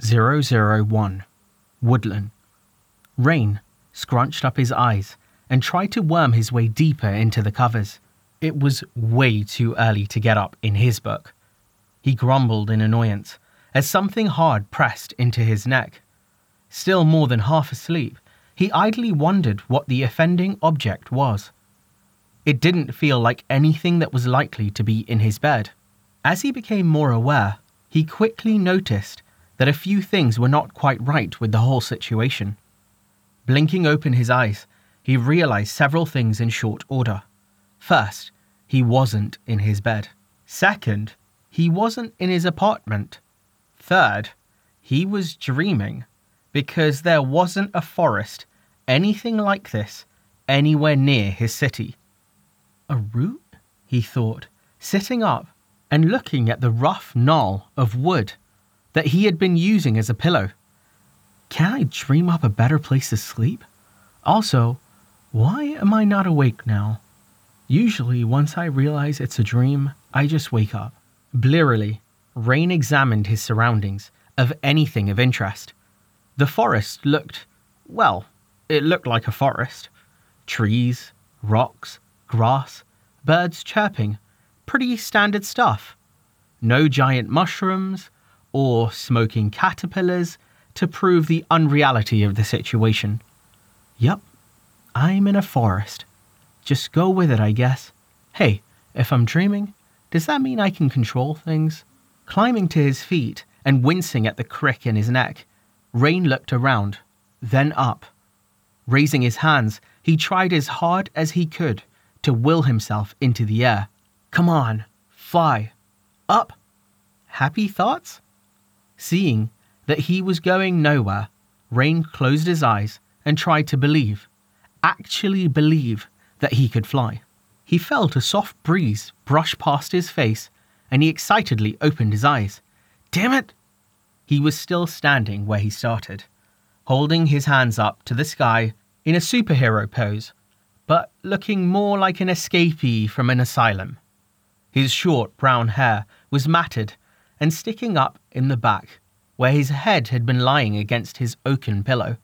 001 Woodland. Rain scrunched up his eyes and tried to worm his way deeper into the covers. It was way too early to get up in his book. He grumbled in annoyance as something hard pressed into his neck. Still more than half asleep, he idly wondered what the offending object was. It didn't feel like anything that was likely to be in his bed. As he became more aware, he quickly noticed that a few things were not quite right with the whole situation. Blinking open his eyes, he realized several things in short order. First, he wasn't in his bed. Second, he wasn't in his apartment. Third, he was dreaming because there wasn't a forest, anything like this, anywhere near his city. A root? he thought, sitting up and looking at the rough knoll of wood that he had been using as a pillow. Can I dream up a better place to sleep? Also, why am I not awake now? Usually, once I realize it's a dream, I just wake up. Blearily, Rain examined his surroundings of anything of interest. The forest looked, well, it looked like a forest. Trees, rocks, grass, birds chirping, pretty standard stuff. No giant mushrooms or smoking caterpillars to prove the unreality of the situation. Yup, I'm in a forest. Just go with it, I guess. Hey, if I'm dreaming, does that mean I can control things? Climbing to his feet and wincing at the crick in his neck, Rain looked around, then up. Raising his hands, he tried as hard as he could to will himself into the air. Come on, fly. Up. Happy thoughts? Seeing that he was going nowhere, Rain closed his eyes and tried to believe, actually believe, that he could fly. He felt a soft breeze brush past his face and he excitedly opened his eyes. Damn it! He was still standing where he started, holding his hands up to the sky in a superhero pose, but looking more like an escapee from an asylum. His short brown hair was matted and sticking up in the back, where his head had been lying against his oaken pillow.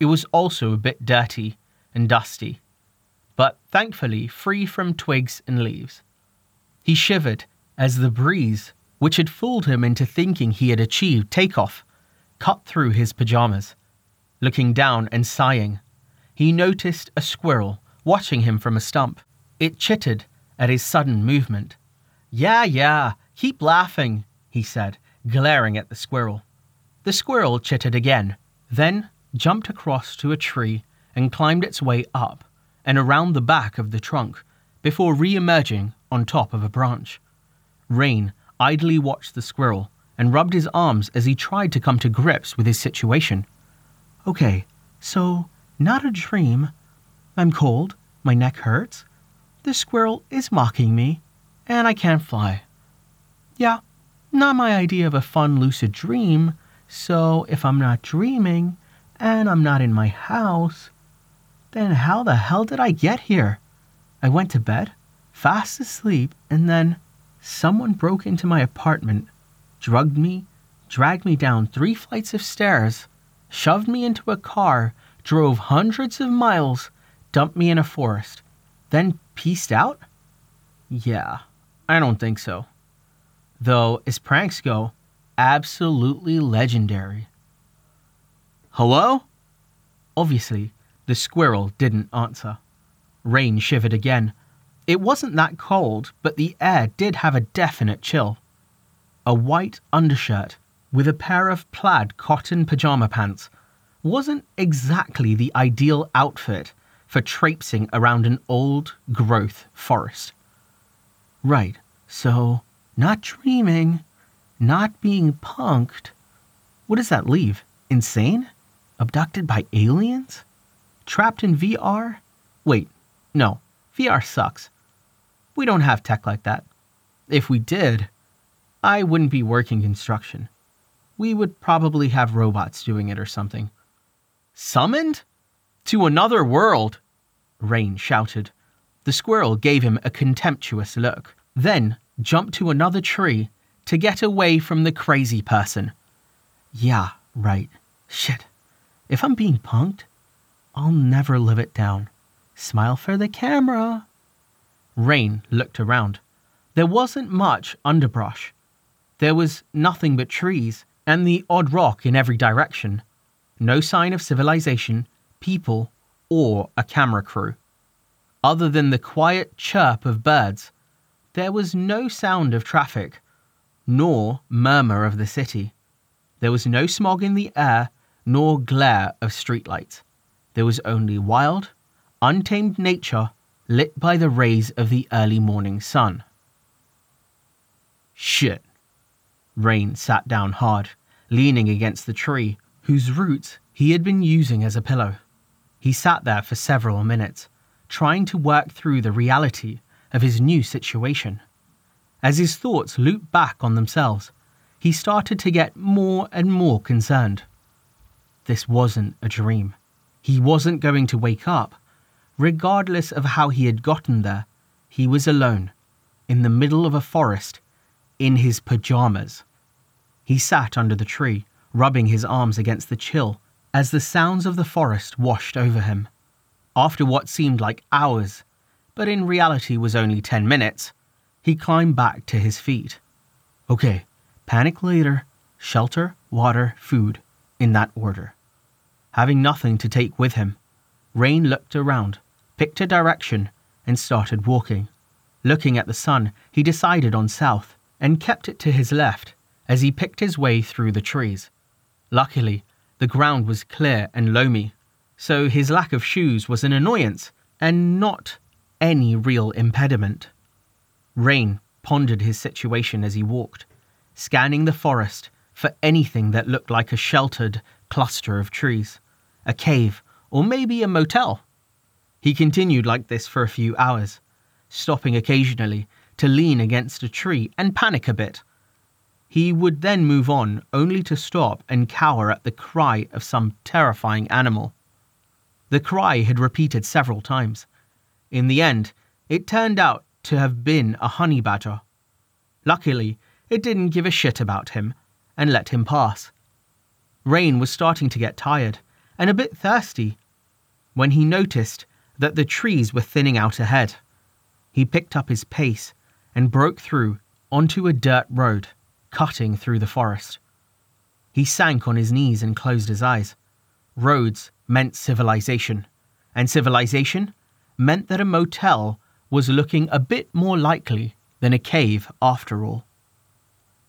It was also a bit dirty and dusty, but thankfully free from twigs and leaves. He shivered as the breeze, which had fooled him into thinking he had achieved takeoff, cut through his pajamas. Looking down and sighing, he noticed a squirrel watching him from a stump. It chittered at his sudden movement. Yeah, yeah, keep laughing, he said, glaring at the squirrel. The squirrel chittered again, then jumped across to a tree and climbed its way up and around the back of the trunk before re emerging on top of a branch. Rain idly watched the squirrel and rubbed his arms as he tried to come to grips with his situation. Okay, so, not a dream. I'm cold, my neck hurts, the squirrel is mocking me, and I can't fly. Yeah, not my idea of a fun lucid dream, so if I'm not dreaming, and I'm not in my house, then how the hell did I get here? I went to bed, fast asleep, and then someone broke into my apartment, drugged me, dragged me down three flights of stairs, shoved me into a car, drove hundreds of miles, dumped me in a forest, then peaced out? Yeah, I don't think so. Though, as pranks go, absolutely legendary. Hello? Obviously, the squirrel didn't answer. Rain shivered again. It wasn't that cold, but the air did have a definite chill. A white undershirt with a pair of plaid cotton pajama pants wasn't exactly the ideal outfit for traipsing around an old growth forest. Right, so not dreaming, not being punked. What does that leave? Insane? Abducted by aliens? Trapped in VR? Wait, no, VR sucks. We don't have tech like that. If we did, I wouldn't be working construction. We would probably have robots doing it or something. Summoned? To another world? Rain shouted. The squirrel gave him a contemptuous look, then jumped to another tree to get away from the crazy person. Yeah, right. Shit. If I'm being punked, I'll never live it down. Smile for the camera. Rain looked around. There wasn't much underbrush. There was nothing but trees and the odd rock in every direction. No sign of civilization, people, or a camera crew. Other than the quiet chirp of birds, there was no sound of traffic, nor murmur of the city. There was no smog in the air, nor glare of streetlights. There was only wild, untamed nature lit by the rays of the early morning sun. Shit. Rain sat down hard, leaning against the tree, whose roots he had been using as a pillow. He sat there for several minutes, trying to work through the reality of his new situation. As his thoughts looped back on themselves, he started to get more and more concerned. This wasn't a dream. He wasn't going to wake up. Regardless of how he had gotten there, he was alone, in the middle of a forest, in his pajamas. He sat under the tree, rubbing his arms against the chill as the sounds of the forest washed over him. After what seemed like hours, but in reality was only 10 minutes, he climbed back to his feet. Okay, panic later, shelter, water, food, in that order. Having nothing to take with him, Rain looked around, picked a direction, and started walking. Looking at the sun, he decided on south and kept it to his left as he picked his way through the trees. Luckily, the ground was clear and loamy, so his lack of shoes was an annoyance and not any real impediment. Rain pondered his situation as he walked, scanning the forest for anything that looked like a sheltered cluster of trees a cave, or maybe a motel. He continued like this for a few hours, stopping occasionally to lean against a tree and panic a bit. He would then move on, only to stop and cower at the cry of some terrifying animal. The cry had repeated several times. In the end, it turned out to have been a honey badger. Luckily, it didn't give a shit about him and let him pass. Rain was starting to get tired and a bit thirsty when he noticed that the trees were thinning out ahead. He picked up his pace and broke through onto a dirt road, cutting through the forest. He sank on his knees and closed his eyes. Roads meant civilization, and civilization meant that a motel was looking a bit more likely than a cave after all.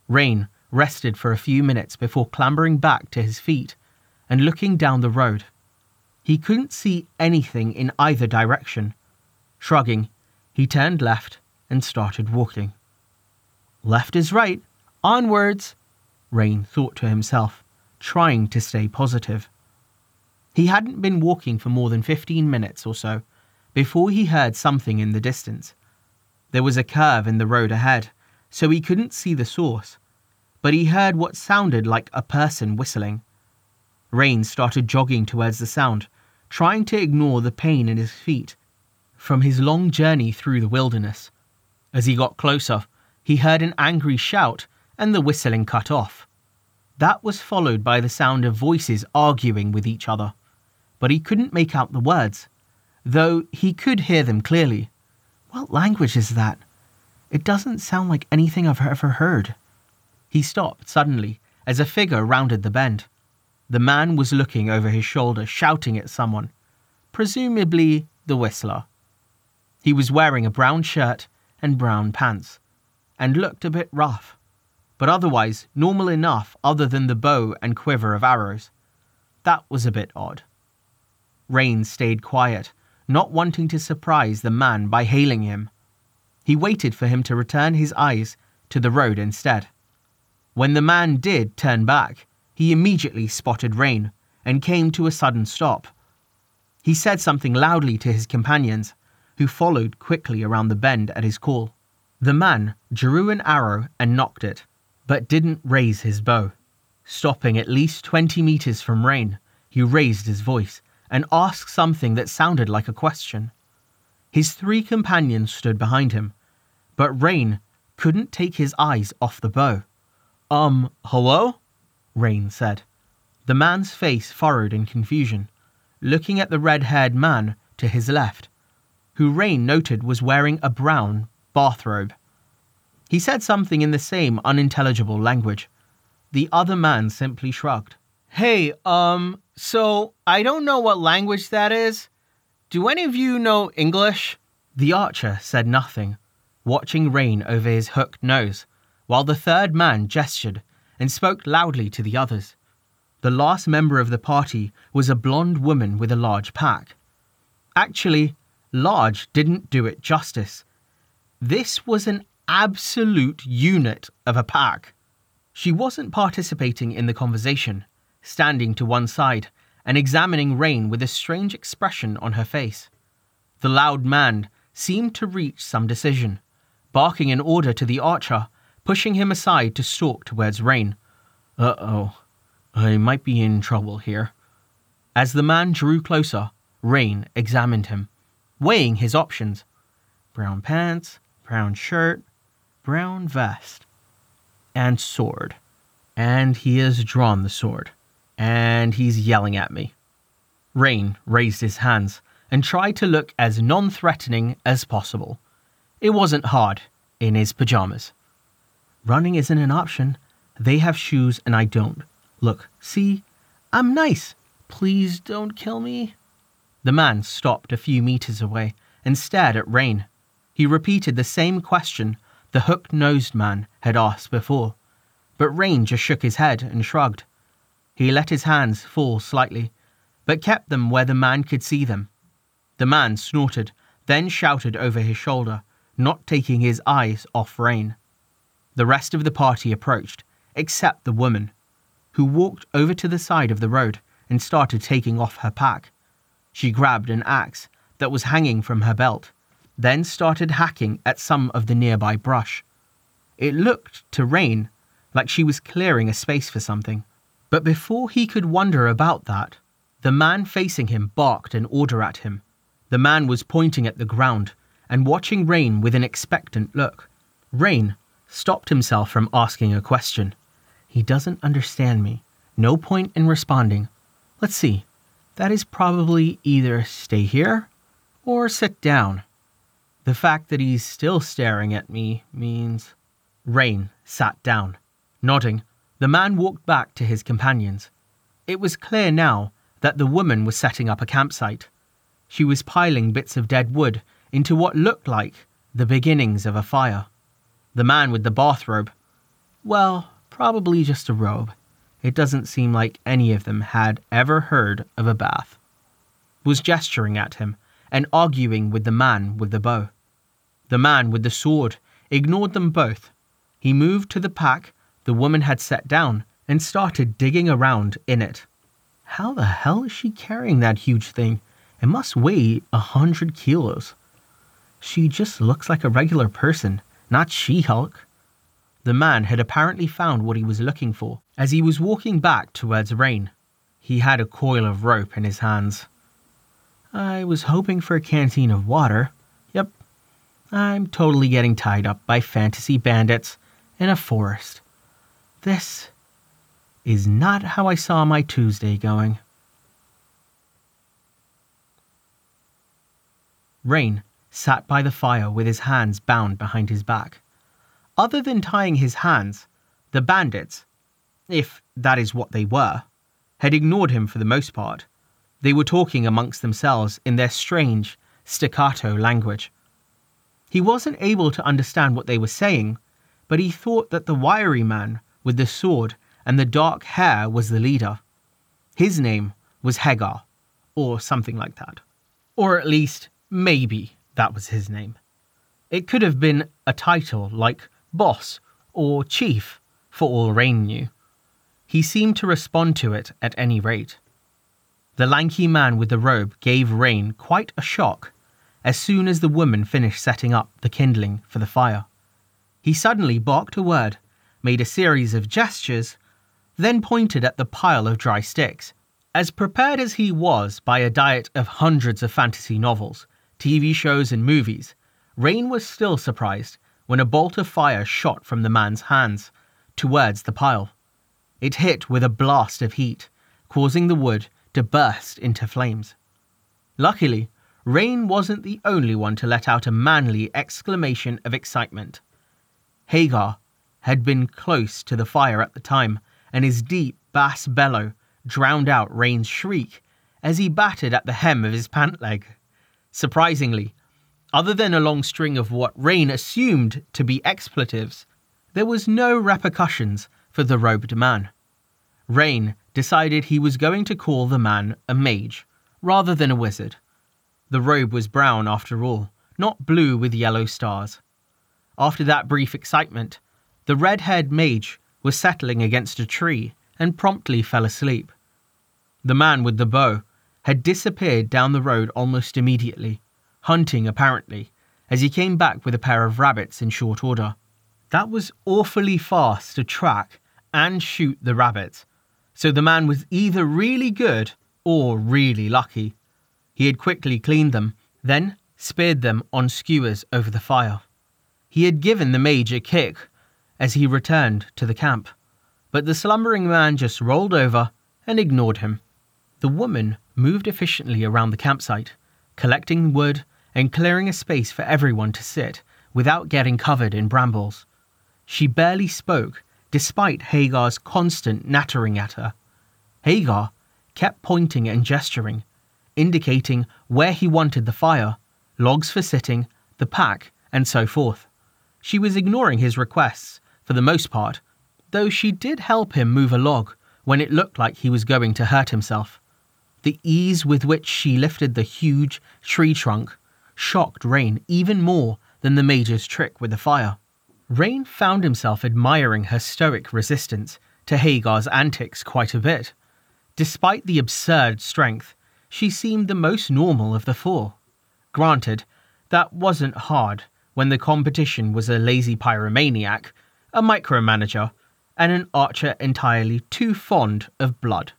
Rain rested for a few minutes before clambering back to his feet and looking down the road. He couldn't see anything in either direction. Shrugging, he turned left and started walking. Left is right, onwards, Rain thought to himself, trying to stay positive. He hadn't been walking for more than 15 minutes or so before he heard something in the distance. There was a curve in the road ahead, so he couldn't see the source, but he heard what sounded like a person whistling. Rain started jogging towards the sound, trying to ignore the pain in his feet from his long journey through the wilderness. As he got closer, he heard an angry shout and the whistling cut off. That was followed by the sound of voices arguing with each other, but he couldn't make out the words, though he could hear them clearly. What language is that? It doesn't sound like anything I've ever heard. He stopped suddenly as a figure rounded the bend. The man was looking over his shoulder, shouting at someone, presumably the whistler. He was wearing a brown shirt and brown pants, and looked a bit rough, but otherwise normal enough other than the bow and quiver of arrows. That was a bit odd. Rain stayed quiet, not wanting to surprise the man by hailing him. He waited for him to return his eyes to the road instead. When the man did turn back, he immediately spotted Rain and came to a sudden stop. He said something loudly to his companions, who followed quickly around the bend at his call. The man drew an arrow and nocked it, but didn't raise his bow. Stopping at least 20 meters from Rain, he raised his voice and asked something that sounded like a question. His three companions stood behind him, but Rain couldn't take his eyes off the bow. Um, hello? Rain said. The man's face furrowed in confusion, looking at the red haired man to his left, who Rain noted was wearing a brown bathrobe. He said something in the same unintelligible language. The other man simply shrugged. Hey, um, so I don't know what language that is. Do any of you know English? The archer said nothing, watching Rain over his hooked nose, while the third man gestured and spoke loudly to the others. The last member of the party was a blonde woman with a large pack. Actually, large didn't do it justice. This was an absolute unit of a pack. She wasn't participating in the conversation, standing to one side and examining Rain with a strange expression on her face. The loud man seemed to reach some decision, barking an order to the archer, pushing him aside to stalk towards Rain. Uh oh, I might be in trouble here. As the man drew closer, Rain examined him, weighing his options brown pants, brown shirt, brown vest, and sword. And he has drawn the sword, and he's yelling at me. Rain raised his hands and tried to look as non threatening as possible. It wasn't hard in his pajamas. Running isn't an option. They have shoes and I don't. Look, see? I'm nice. Please don't kill me. The man stopped a few meters away and stared at Rain. He repeated the same question the hook nosed man had asked before, but Rain just shook his head and shrugged. He let his hands fall slightly, but kept them where the man could see them. The man snorted, then shouted over his shoulder, not taking his eyes off Rain. The rest of the party approached, except the woman, who walked over to the side of the road and started taking off her pack. She grabbed an axe that was hanging from her belt then started hacking at some of the nearby brush. It looked to Rain like she was clearing a space for something. But before he could wonder about that, the man facing him barked an order at him. The man was pointing at the ground and watching Rain with an expectant look. Rain stopped himself from asking a question. He doesn't understand me. No point in responding. Let's see. That is probably either stay here or sit down. The fact that he's still staring at me means. Rain sat down. Nodding, the man walked back to his companions. It was clear now that the woman was setting up a campsite. She was piling bits of dead wood into what looked like the beginnings of a fire. The man with the bathrobe, well, probably just a robe. It doesn't seem like any of them had ever heard of a bath. Was gesturing at him and arguing with the man with the bow. The man with the sword ignored them both. He moved to the pack the woman had sat down and started digging around in it. How the hell is she carrying that huge thing? It must weigh a hundred kilos. She just looks like a regular person, not She Hulk. The man had apparently found what he was looking for as he was walking back towards Rain. He had a coil of rope in his hands. I was hoping for a canteen of water. Yep, I'm totally getting tied up by fantasy bandits in a forest. This is not how I saw my Tuesday going. Rain sat by the fire with his hands bound behind his back. Other than tying his hands, the bandits, if that is what they were, had ignored him for the most part. They were talking amongst themselves in their strange, staccato language. He wasn't able to understand what they were saying, but he thought that the wiry man with the sword and the dark hair was the leader. His name was Hagar, or something like that. Or at least, maybe that was his name. It could have been a title like boss or chief, for all Rain knew. He seemed to respond to it at any rate. The lanky man with the robe gave Rain quite a shock as soon as the woman finished setting up the kindling for the fire. He suddenly barked a word, made a series of gestures, then pointed at the pile of dry sticks. As prepared as he was by a diet of hundreds of fantasy novels, TV shows, and movies, Rain was still surprised when a bolt of fire shot from the man's hands towards the pile. it hit with a blast of heat, causing the wood to burst into flames. Luckily, Rain wasn't the only one to let out a manly exclamation of excitement. Hagar had been close to the fire at the time, and his deep bass bellow drowned out Rain's shriek as he battered at the hem of his pant leg. Surprisingly, other than a long string of what Rain assumed to be expletives, there was no repercussions for the robed man. Rain decided he was going to call the man a mage rather than a wizard. The robe was brown after all, not blue with yellow stars. After that brief excitement, the red haired mage was settling against a tree and promptly fell asleep. The man with the bow had disappeared down the road almost immediately, hunting apparently, as he came back with a pair of rabbits in short order. That was awfully fast to track and shoot the rabbits, so the man was either really good or really lucky. He had quickly cleaned them, then speared them on skewers over the fire. He had given the mage a kick as he returned to the camp, but the slumbering man just rolled over and ignored him. The woman moved efficiently around the campsite, collecting wood and clearing a space for everyone to sit without getting covered in brambles. She barely spoke, despite Hagar's constant nattering at her. Hagar kept pointing and gesturing, indicating where he wanted the fire, logs for sitting, the pack, and so forth. She was ignoring his requests, for the most part, though she did help him move a log when it looked like he was going to hurt himself. The ease with which she lifted the huge tree trunk shocked Rain even more than the mage's trick with the fire. Rain found himself admiring her stoic resistance to Hagar's antics quite a bit. Despite the absurd strength, she seemed the most normal of the four. Granted, that wasn't hard when the competition was a lazy pyromaniac, a micromanager, and an archer entirely too fond of blood.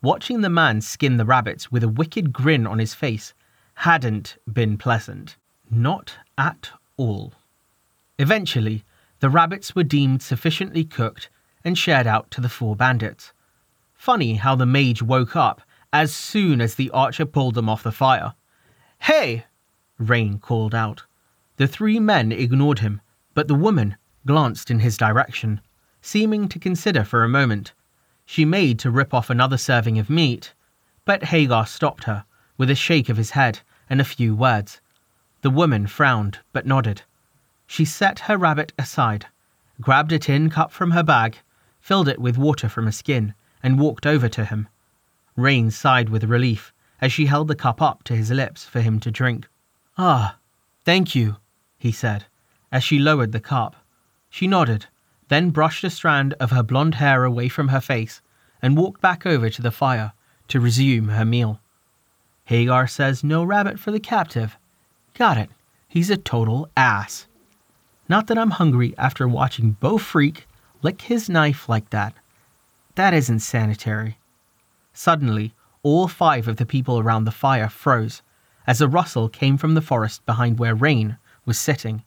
Watching the man skin the rabbits with a wicked grin on his face hadn't been pleasant. Not at all. Eventually, the rabbits were deemed sufficiently cooked and shared out to the four bandits. Funny how the mage woke up as soon as the archer pulled them off the fire. Hey! Rain called out. The three men ignored him, but the woman glanced in his direction, seeming to consider for a moment. She made to rip off another serving of meat, but Hagar stopped her with a shake of his head and a few words. The woman frowned but nodded. She set her rabbit aside, grabbed a tin cup from her bag, filled it with water from a skin, and walked over to him. Rain sighed with relief as she held the cup up to his lips for him to drink. Ah, thank you, he said, as she lowered the cup. She nodded, then brushed a strand of her blonde hair away from her face and walked back over to the fire to resume her meal. Hagar says no rabbit for the captive. Got it. He's a total ass. Not that I'm hungry after watching Bow Freak lick his knife like that. That isn't sanitary. Suddenly, all five of the people around the fire froze as a rustle came from the forest behind where Rain was sitting.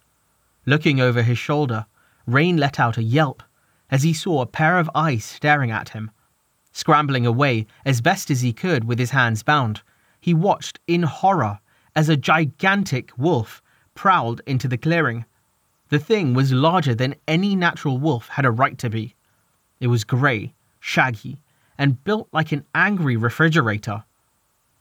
Looking over his shoulder, Rain let out a yelp as he saw a pair of eyes staring at him. Scrambling away as best as he could with his hands bound, he watched in horror as a gigantic wolf prowled into the clearing. The thing was larger than any natural wolf had a right to be. It was grey, shaggy, and built like an angry refrigerator.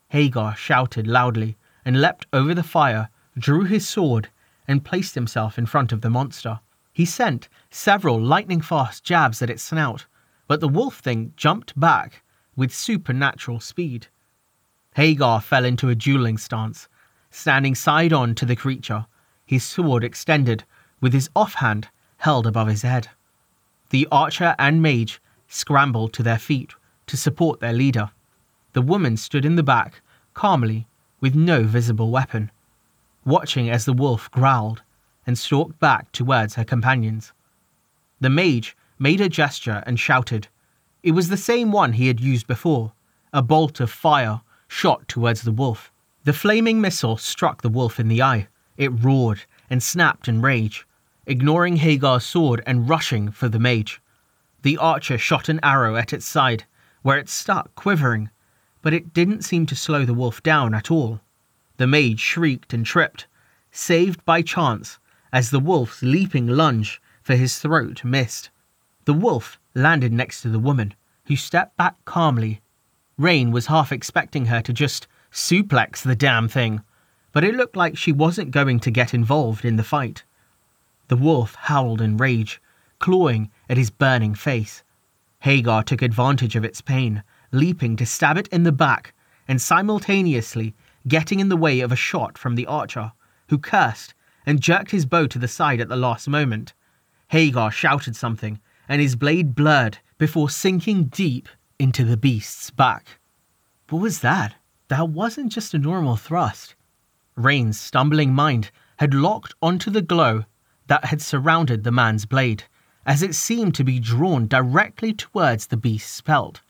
Hagar shouted loudly and leapt over the fire, drew his sword, and placed himself in front of the monster. He sent several lightning fast jabs at its snout, but the wolf thing jumped back with supernatural speed. Hagar fell into a dueling stance, standing side on to the creature, his sword extended, with his offhand held above his head. The archer and mage scrambled to their feet to support their leader. The woman stood in the back, calmly, with no visible weapon, watching as the wolf growled and stalked back towards her companions. The mage made a gesture and shouted. It was the same one he had used before. A bolt of fire shot towards the wolf. The flaming missile struck the wolf in the eye. It roared and snapped in rage, ignoring Hagar's sword and rushing for the mage. The archer shot an arrow at its side, where it stuck, quivering, but it didn't seem to slow the wolf down at all. The mage shrieked and tripped, saved by chance, as the wolf's leaping lunge for his throat missed. The wolf landed next to the woman, who stepped back calmly. Rain was half expecting her to just suplex the damn thing, but it looked like she wasn't going to get involved in the fight. The wolf howled in rage, clawing at his burning face. Hagar took advantage of its pain, leaping to stab it in the back and simultaneously getting in the way of a shot from the archer, who cursed and jerked his bow to the side at the last moment. Hagar shouted something, and his blade blurred before sinking deep into the beast's back. What was that? That wasn't just a normal thrust. Rain's stumbling mind had locked onto the glow that had surrounded the man's blade, as it seemed to be drawn directly towards the beast's pelt.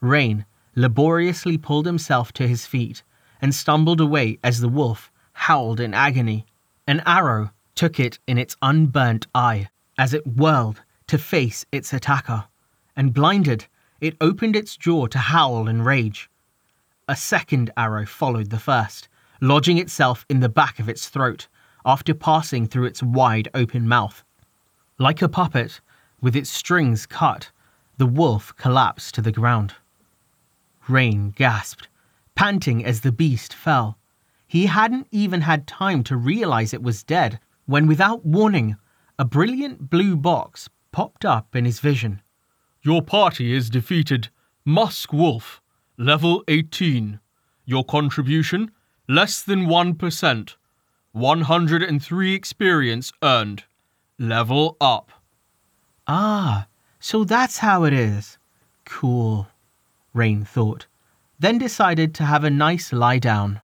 Rain laboriously pulled himself to his feet and stumbled away as the wolf howled in agony. An arrow took it in its unburnt eye as it whirled to face its attacker, and blinded, it opened its jaw to howl in rage. A second arrow followed the first, lodging itself in the back of its throat after passing through its wide open mouth. Like a puppet, with its strings cut, the wolf collapsed to the ground. Rain gasped, panting as the beast fell. He hadn't even had time to realize it was dead when, without warning, a brilliant blue box popped up in his vision. Your party is defeated. Musk Wolf, level 18. Your contribution, less than 1%. 103 experience earned. Level up. Ah, so that's how it is. Cool, Rain thought, then decided to have a nice lie down.